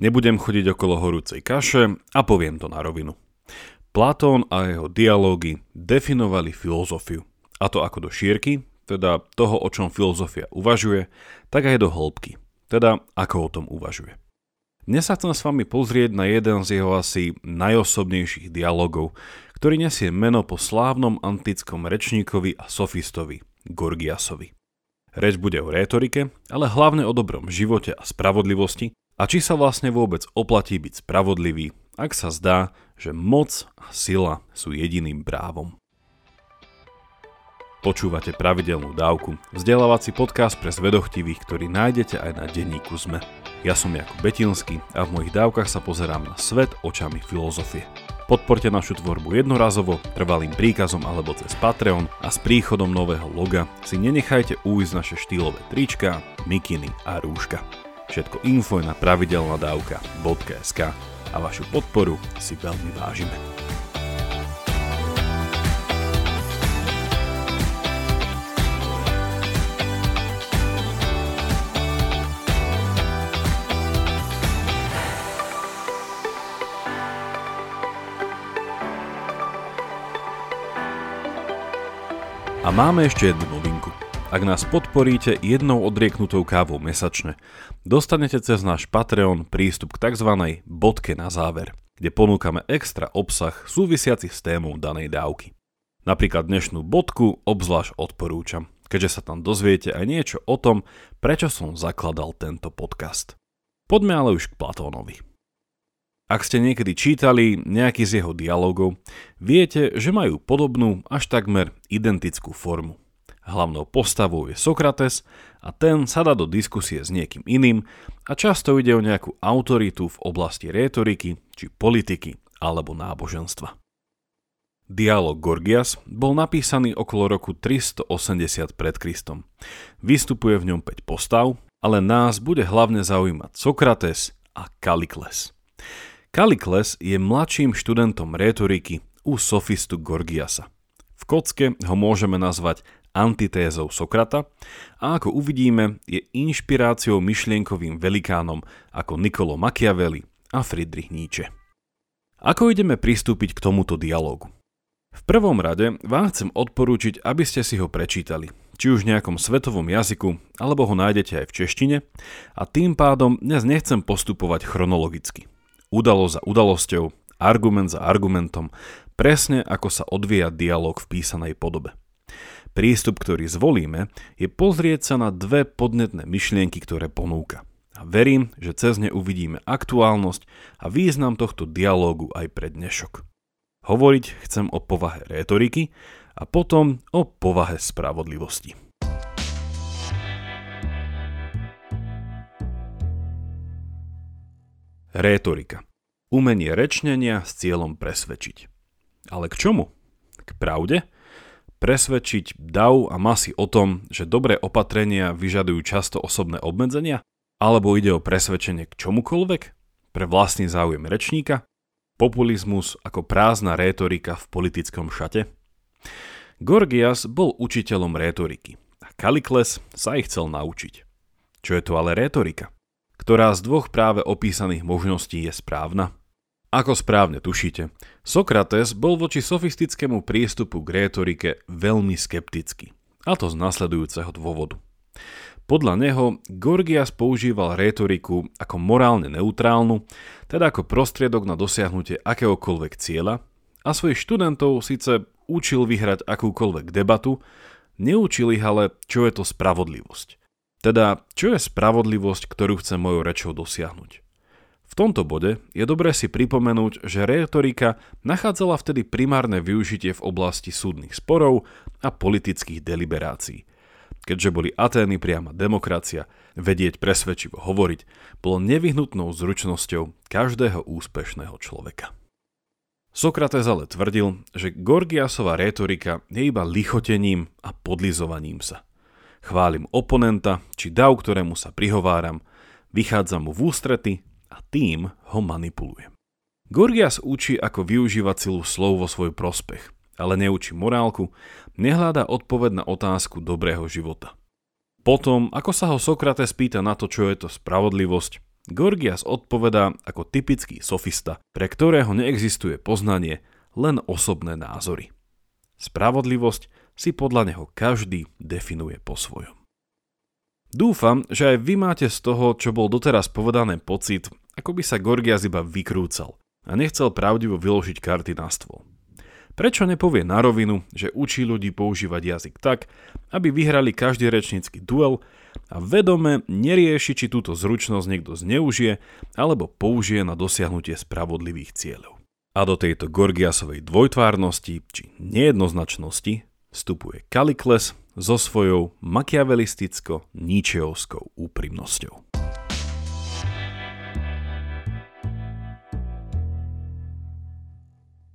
Nebudem chodiť okolo horúcej kaše a poviem to na rovinu. Platón a jeho dialógy definovali filozofiu. A to ako do šírky, teda toho, o čom filozofia uvažuje, tak aj do hĺbky, teda ako o tom uvažuje. Dnes sa chcem s vami pozrieť na jeden z jeho asi najosobnejších dialogov, ktorý nesie meno po slávnom antickom rečníkovi a sofistovi Gorgiasovi. Reč bude o rétorike, ale hlavne o dobrom živote a spravodlivosti a či sa vlastne vôbec oplatí byť spravodlivý, ak sa zdá, že moc a sila sú jediným právom. Počúvate pravidelnú dávku, vzdelávací podcast pre zvedochtivých, ktorý nájdete aj na denníku ZME. Ja som Jakub Betinský a v mojich dávkach sa pozerám na svet očami filozofie. Podporte našu tvorbu jednorazovo, trvalým príkazom alebo cez Patreon a s príchodom nového loga si nenechajte újsť naše štýlové trička, mikiny a rúška. Všetko info je na pravidelnadavka.sk a vašu podporu si veľmi vážime. A máme ešte jednu. Ak nás podporíte jednou odrieknutou kávou mesačne, dostanete cez náš Patreon prístup k tzv. bodke na záver, kde ponúkame extra obsah súvisiaci s témou danej dávky. Napríklad dnešnú bodku obzvlášť odporúčam, keďže sa tam dozviete aj niečo o tom, prečo som zakladal tento podcast. Poďme ale už k Platónovi. Ak ste niekedy čítali nejaký z jeho dialogov, viete, že majú podobnú až takmer identickú formu. Hlavnou postavou je Sokrates a ten sa dá do diskusie s niekým iným a často ide o nejakú autoritu v oblasti rétoriky či politiky alebo náboženstva. Dialog Gorgias bol napísaný okolo roku 380 pred Kristom. Vystupuje v ňom 5 postav, ale nás bude hlavne zaujímať Sokrates a Kalikles. Kalikles je mladším študentom rétoriky u sofistu Gorgiasa. V kocke ho môžeme nazvať antitézou Sokrata a ako uvidíme je inšpiráciou myšlienkovým velikánom ako Niccolo Machiavelli a Friedrich Nietzsche. Ako ideme pristúpiť k tomuto dialogu? V prvom rade vám chcem odporúčiť, aby ste si ho prečítali, či už v nejakom svetovom jazyku, alebo ho nájdete aj v češtine a tým pádom dnes nechcem postupovať chronologicky. Udalosť za udalosťou, argument za argumentom, presne ako sa odvíja dialog v písanej podobe. Prístup, ktorý zvolíme, je pozrieť sa na dve podnetné myšlienky, ktoré ponúka. A verím, že cez ne uvidíme aktuálnosť a význam tohto dialógu aj pre dnešok. Hovoriť chcem o povahe rétoriky a potom o povahe spravodlivosti. Rétorika. Umenie rečnenia s cieľom presvedčiť. Ale k čomu? K pravde? Presvedčiť dav a masy o tom, že dobré opatrenia vyžadujú často osobné obmedzenia? Alebo ide o presvedčenie k čomukoľvek? Pre vlastný záujem rečníka? Populizmus ako prázdna rétorika v politickom šate? Gorgias bol učiteľom rétoriky a Kalikles sa ich chcel naučiť. Čo je to ale rétorika? Ktorá z dvoch práve opísaných možností je správna? Ako správne tušíte, Sokrates bol voči sofistickému prístupu k rétorike veľmi skeptický. A to z nasledujúceho dôvodu. Podľa neho Gorgias používal rétoriku ako morálne neutrálnu, teda ako prostriedok na dosiahnutie akéhokoľvek cieľa a svojich študentov síce učil vyhrať akúkoľvek debatu, neučil ale, čo je to spravodlivosť. Teda, čo je spravodlivosť, ktorú chce mojou rečou dosiahnuť. Tomto bode je dobré si pripomenúť, že retorika nachádzala vtedy primárne využitie v oblasti súdnych sporov a politických deliberácií. Keďže boli Atény priama demokracia, vedieť presvedčivo hovoriť bolo nevyhnutnou zručnosťou každého úspešného človeka. Sokrates ale tvrdil, že Gorgiasova retorika je iba lichotením a podlizovaním sa. Chválim oponenta či dav, ktorému sa prihováram, vychádzam mu v ústrety tým ho manipulujem. Gorgias učí, ako využívať silu slov vo svoj prospech, ale neučí morálku, nehľadá odpoveď na otázku dobrého života. Potom, ako sa ho Sokrates pýta na to, čo je to spravodlivosť, Gorgias odpovedá ako typický sofista, pre ktorého neexistuje poznanie, len osobné názory. Spravodlivosť si podľa neho každý definuje po svojom. Dúfam, že aj vy máte z toho, čo bol doteraz povedané pocit, ako by sa Gorgias iba vykrúcal a nechcel pravdivo vyložiť karty na stôl. Prečo nepovie na rovinu, že učí ľudí používať jazyk tak, aby vyhrali každý rečnícky duel a vedome nerieši, či túto zručnosť niekto zneužije alebo použije na dosiahnutie spravodlivých cieľov. A do tejto Gorgiasovej dvojtvárnosti či nejednoznačnosti vstupuje Kalikles so svojou makiavelisticko-níčeovskou úprimnosťou.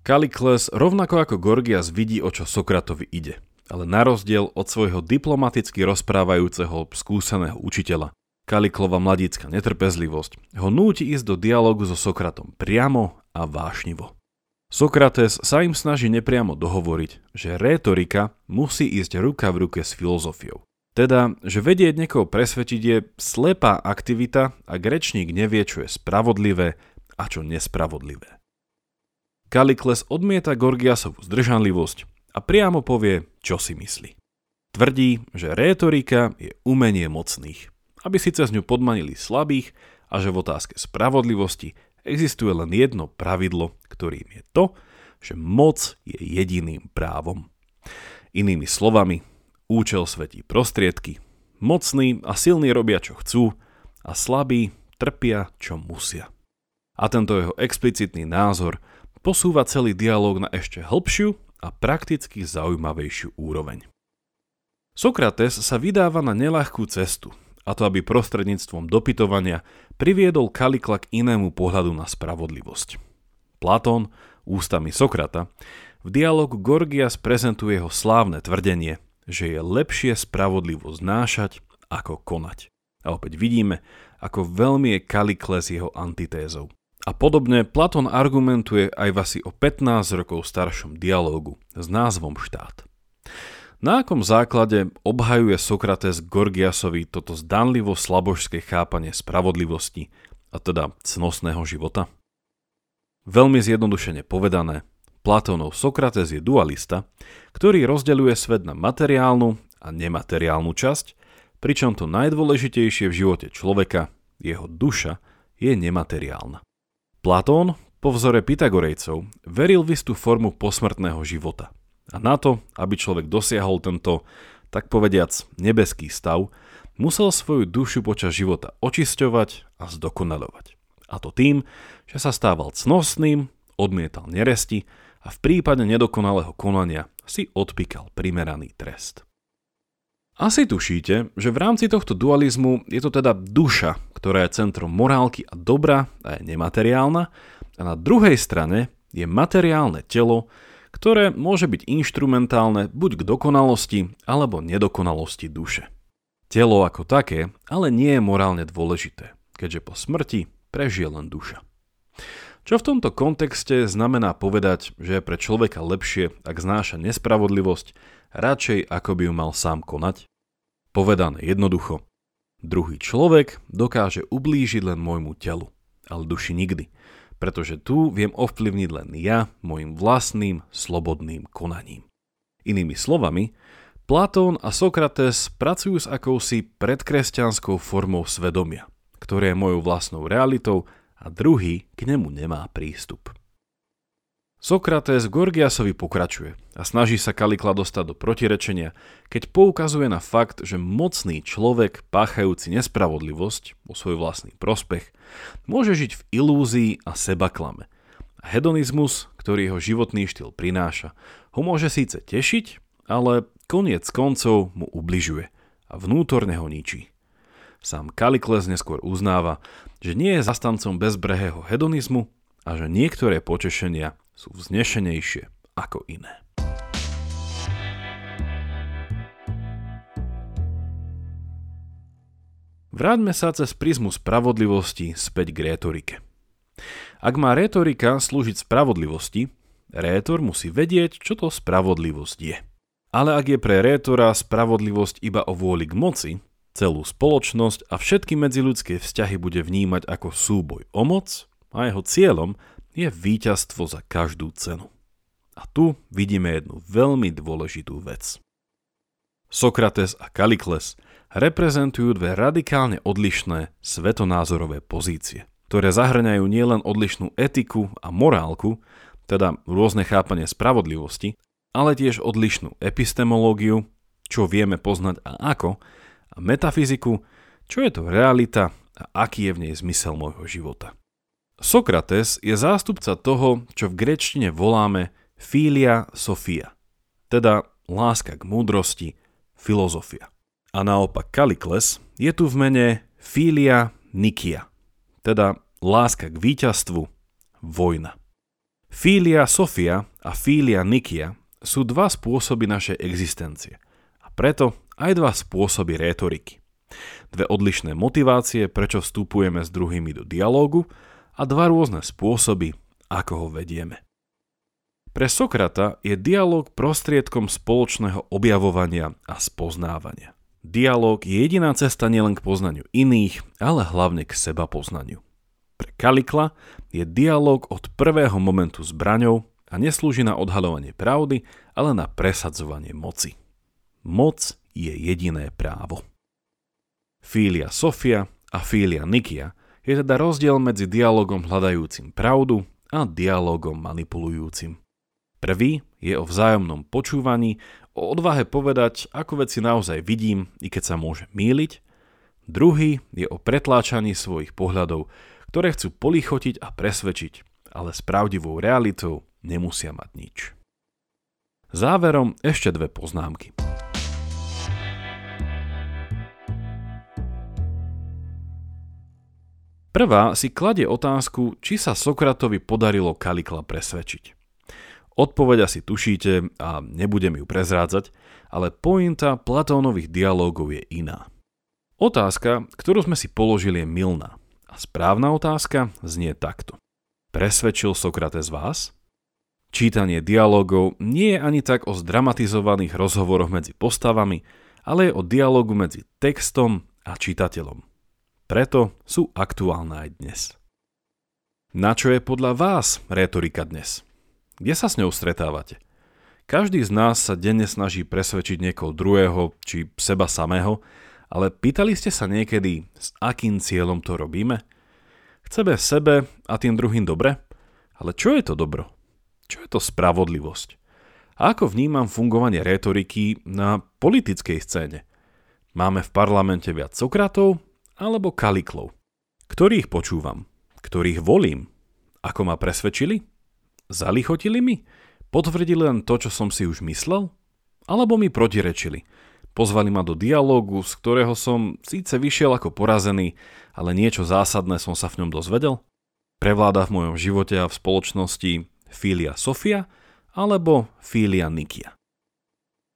Kalikles rovnako ako Gorgias vidí, o čo Sokratovi ide, ale na rozdiel od svojho diplomaticky rozprávajúceho skúseného učiteľa. Kaliklova mladícka netrpezlivosť ho núti ísť do dialogu so Sokratom priamo a vášnivo. Sokrates sa im snaží nepriamo dohovoriť, že rétorika musí ísť ruka v ruke s filozofiou. Teda, že vedieť niekoho presvetiť je slepá aktivita, ak rečník nevie, čo je spravodlivé a čo nespravodlivé. Kalikles odmieta Gorgiasovú zdržanlivosť a priamo povie, čo si myslí. Tvrdí, že rétorika je umenie mocných, aby si cez ňu podmanili slabých a že v otázke spravodlivosti existuje len jedno pravidlo, ktorým je to, že moc je jediným právom. Inými slovami, účel svetí prostriedky, mocní a silní robia čo chcú a slabí trpia čo musia. A tento jeho explicitný názor posúva celý dialog na ešte hĺbšiu a prakticky zaujímavejšiu úroveň. Sokrates sa vydáva na nelahkú cestu, a to aby prostredníctvom dopytovania priviedol Kalikla k inému pohľadu na spravodlivosť. Platón, ústami Sokrata, v dialogu Gorgias prezentuje jeho slávne tvrdenie, že je lepšie spravodlivo znášať ako konať. A opäť vidíme, ako veľmi je Kalikles jeho antitézou. A podobne Platón argumentuje aj v asi o 15 rokov staršom dialógu s názvom štát. Na akom základe obhajuje Sokrates Gorgiasovi toto zdanlivo slabožské chápanie spravodlivosti, a teda cnostného života? Veľmi zjednodušene povedané, Platónov Sokrates je dualista, ktorý rozdeľuje svet na materiálnu a nemateriálnu časť, pričom to najdôležitejšie v živote človeka, jeho duša, je nemateriálna. Platón, po vzore Pythagorejcov, veril v istú formu posmrtného života. A na to, aby človek dosiahol tento, tak povediac, nebeský stav, musel svoju dušu počas života očisťovať a zdokonalovať. A to tým, že sa stával cnostným, odmietal neresti a v prípade nedokonalého konania si odpíkal primeraný trest. Asi tušíte, že v rámci tohto dualizmu je to teda duša, ktorá je centrom morálky a dobra a je nemateriálna, a na druhej strane je materiálne telo, ktoré môže byť inštrumentálne buď k dokonalosti alebo nedokonalosti duše. Telo ako také ale nie je morálne dôležité, keďže po smrti prežije len duša. Čo v tomto kontexte znamená povedať, že je pre človeka lepšie, ak znáša nespravodlivosť, radšej ako by ju mal sám konať? Povedané jednoducho, druhý človek dokáže ublížiť len môjmu telu, ale duši nikdy, pretože tu viem ovplyvniť len ja môjim vlastným slobodným konaním. Inými slovami, Platón a Sokrates pracujú s akousi predkresťanskou formou svedomia, ktoré je mojou vlastnou realitou a druhý k nemu nemá prístup. Sokrates Gorgiasovi pokračuje a snaží sa Kalikla dostať do protirečenia, keď poukazuje na fakt, že mocný človek páchajúci nespravodlivosť o svoj vlastný prospech môže žiť v ilúzii a sebaklame. A hedonizmus, ktorý jeho životný štýl prináša, ho môže síce tešiť, ale koniec koncov mu ubližuje a vnútorne ho ničí. Sám Kalikles neskôr uznáva, že nie je zastancom bezbrehého hedonizmu a že niektoré potešenia sú vznešenejšie ako iné. Vráťme sa cez prizmu spravodlivosti späť k rétorike. Ak má rétorika slúžiť spravodlivosti, rétor musí vedieť, čo to spravodlivosť je. Ale ak je pre rétora spravodlivosť iba o vôli k moci, Celú spoločnosť a všetky medziľudské vzťahy bude vnímať ako súboj o moc a jeho cieľom je víťazstvo za každú cenu. A tu vidíme jednu veľmi dôležitú vec. Sokrates a Kalikles reprezentujú dve radikálne odlišné svetonázorové pozície, ktoré zahrňajú nielen odlišnú etiku a morálku, teda rôzne chápanie spravodlivosti, ale tiež odlišnú epistemológiu, čo vieme poznať a ako, a metafyziku, čo je to realita a aký je v nej zmysel môjho života. Sokrates je zástupca toho, čo v grečtine voláme filia sofia, teda láska k múdrosti, filozofia. A naopak Kalikles je tu v mene filia nikia, teda láska k víťazstvu, vojna. Filia sofia a filia nikia sú dva spôsoby našej existencie a preto aj dva spôsoby rétoriky. Dve odlišné motivácie, prečo vstupujeme s druhými do dialógu a dva rôzne spôsoby, ako ho vedieme. Pre Sokrata je dialog prostriedkom spoločného objavovania a spoznávania. Dialóg je jediná cesta nielen k poznaniu iných, ale hlavne k seba poznaniu. Pre Kalikla je dialóg od prvého momentu zbraňou a neslúži na odhalovanie pravdy, ale na presadzovanie moci. Moc je jediné právo. Fília Sofia a Fília Nikia je teda rozdiel medzi dialogom hľadajúcim pravdu a dialogom manipulujúcim. Prvý je o vzájomnom počúvaní, o odvahe povedať, ako veci naozaj vidím, i keď sa môže míliť. Druhý je o pretláčaní svojich pohľadov, ktoré chcú polichotiť a presvedčiť, ale s pravdivou realitou nemusia mať nič. Záverom ešte dve poznámky. Prvá si kladie otázku, či sa Sokratovi podarilo Kalikla presvedčiť. Odpoveď asi tušíte a nebudem ju prezrádzať, ale pointa Platónových dialógov je iná. Otázka, ktorú sme si položili je milná. A správna otázka znie takto. Presvedčil Sokrates vás? Čítanie dialogov nie je ani tak o zdramatizovaných rozhovoroch medzi postavami, ale je o dialogu medzi textom a čitateľom. Preto sú aktuálne aj dnes. Na čo je podľa vás retorika dnes? Kde sa s ňou stretávate? Každý z nás sa denne snaží presvedčiť niekoho druhého či seba samého, ale pýtali ste sa niekedy, s akým cieľom to robíme? Chceme sebe a tým druhým dobre? Ale čo je to dobro? Čo je to spravodlivosť? A ako vnímam fungovanie retoriky na politickej scéne? Máme v parlamente viac Sokratov alebo Kaliklov? Ktorých počúvam? Ktorých volím? Ako ma presvedčili? Zalichotili mi? Potvrdili len to, čo som si už myslel? Alebo mi protirečili? Pozvali ma do dialógu, z ktorého som síce vyšiel ako porazený, ale niečo zásadné som sa v ňom dozvedel? Prevláda v mojom živote a v spoločnosti Filia Sofia alebo Filia Nikia.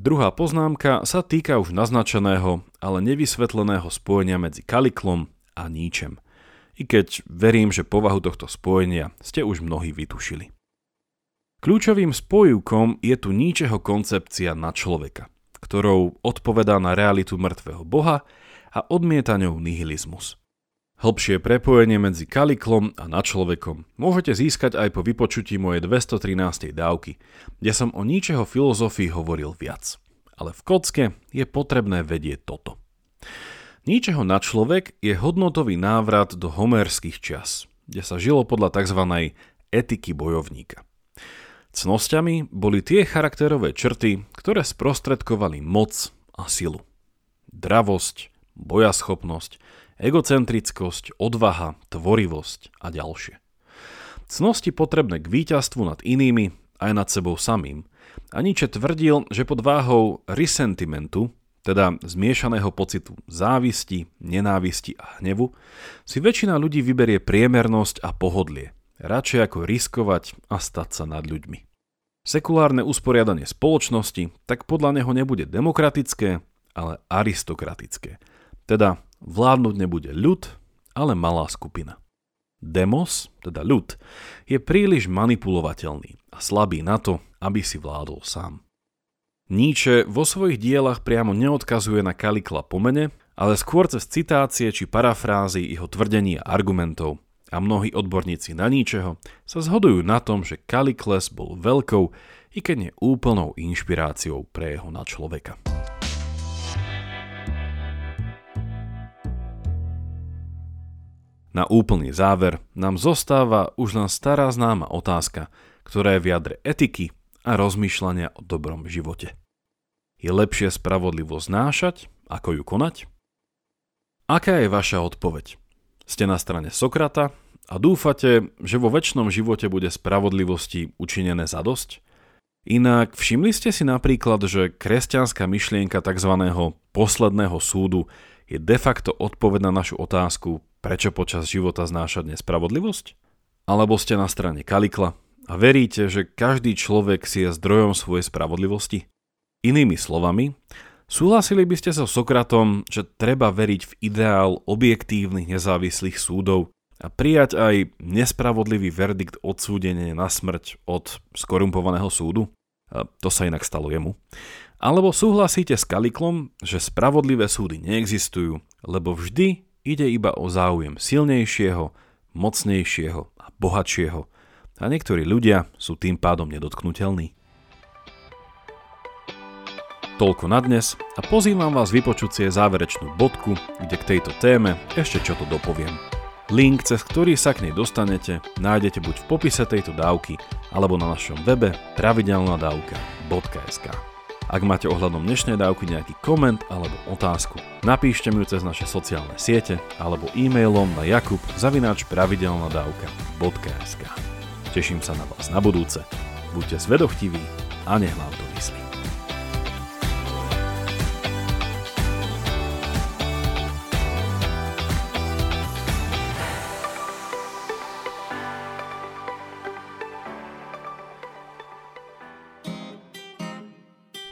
Druhá poznámka sa týka už naznačeného, ale nevysvetleného spojenia medzi Kaliklom a Níčem. I keď verím, že povahu tohto spojenia ste už mnohí vytušili. Kľúčovým spojivkom je tu ničeho koncepcia na človeka, ktorou odpovedá na realitu mŕtvého boha a odmieta ňou nihilizmus. Hĺbšie prepojenie medzi Kaliklom a nad človekom môžete získať aj po vypočutí mojej 213. dávky, kde som o ničeho filozofii hovoril viac. Ale v kocke je potrebné vedieť toto. Ničeho na človek je hodnotový návrat do homerských čas, kde sa žilo podľa tzv. etiky bojovníka. Cnosťami boli tie charakterové črty, ktoré sprostredkovali moc a silu. Dravosť, bojaschopnosť, egocentrickosť, odvaha, tvorivosť a ďalšie. Cnosti potrebné k víťazstvu nad inými aj nad sebou samým. A Nietzsche tvrdil, že pod váhou resentimentu, teda zmiešaného pocitu závisti, nenávisti a hnevu, si väčšina ľudí vyberie priemernosť a pohodlie – radšej ako riskovať a stať sa nad ľuďmi. Sekulárne usporiadanie spoločnosti tak podľa neho nebude demokratické, ale aristokratické. Teda vládnuť nebude ľud, ale malá skupina. Demos, teda ľud, je príliš manipulovateľný a slabý na to, aby si vládol sám. Nietzsche vo svojich dielach priamo neodkazuje na Kalikla pomene, ale skôr cez citácie či parafrázy jeho tvrdení a argumentov. A mnohí odborníci na ničeho sa zhodujú na tom, že Kalikles bol veľkou, i keď nie úplnou inšpiráciou pre jeho na človeka. Na úplný záver nám zostáva už len stará známa otázka, ktorá je v jadre etiky a rozmýšľania o dobrom živote. Je lepšie spravodlivo znášať, ako ju konať? Aká je vaša odpoveď? Ste na strane Sokrata a dúfate, že vo väčšnom živote bude spravodlivosti učinené zadosť? Inak všimli ste si napríklad, že kresťanská myšlienka tzv. posledného súdu je de facto odpoveď na našu otázku, prečo počas života znášať nespravodlivosť? Alebo ste na strane Kalikla a veríte, že každý človek si je zdrojom svojej spravodlivosti? Inými slovami, Súhlasili by ste so Sokratom, že treba veriť v ideál objektívnych nezávislých súdov a prijať aj nespravodlivý verdikt odsúdenie na smrť od skorumpovaného súdu? A to sa inak stalo jemu. Alebo súhlasíte s Kaliklom, že spravodlivé súdy neexistujú, lebo vždy ide iba o záujem silnejšieho, mocnejšieho a bohatšieho. A niektorí ľudia sú tým pádom nedotknutelní. Toľko na dnes a pozývam vás vypočuť si záverečnú bodku, kde k tejto téme ešte čo to dopoviem. Link, cez ktorý sa k nej dostanete, nájdete buď v popise tejto dávky, alebo na našom webe pravidelnadavka.sk. Ak máte ohľadom dnešnej dávky nejaký koment alebo otázku, napíšte mi ju cez naše sociálne siete alebo e-mailom na jakub zavináč pravidelnadavka.sk. Teším sa na vás na budúce. Buďte zvedochtiví a nech vám to myslí.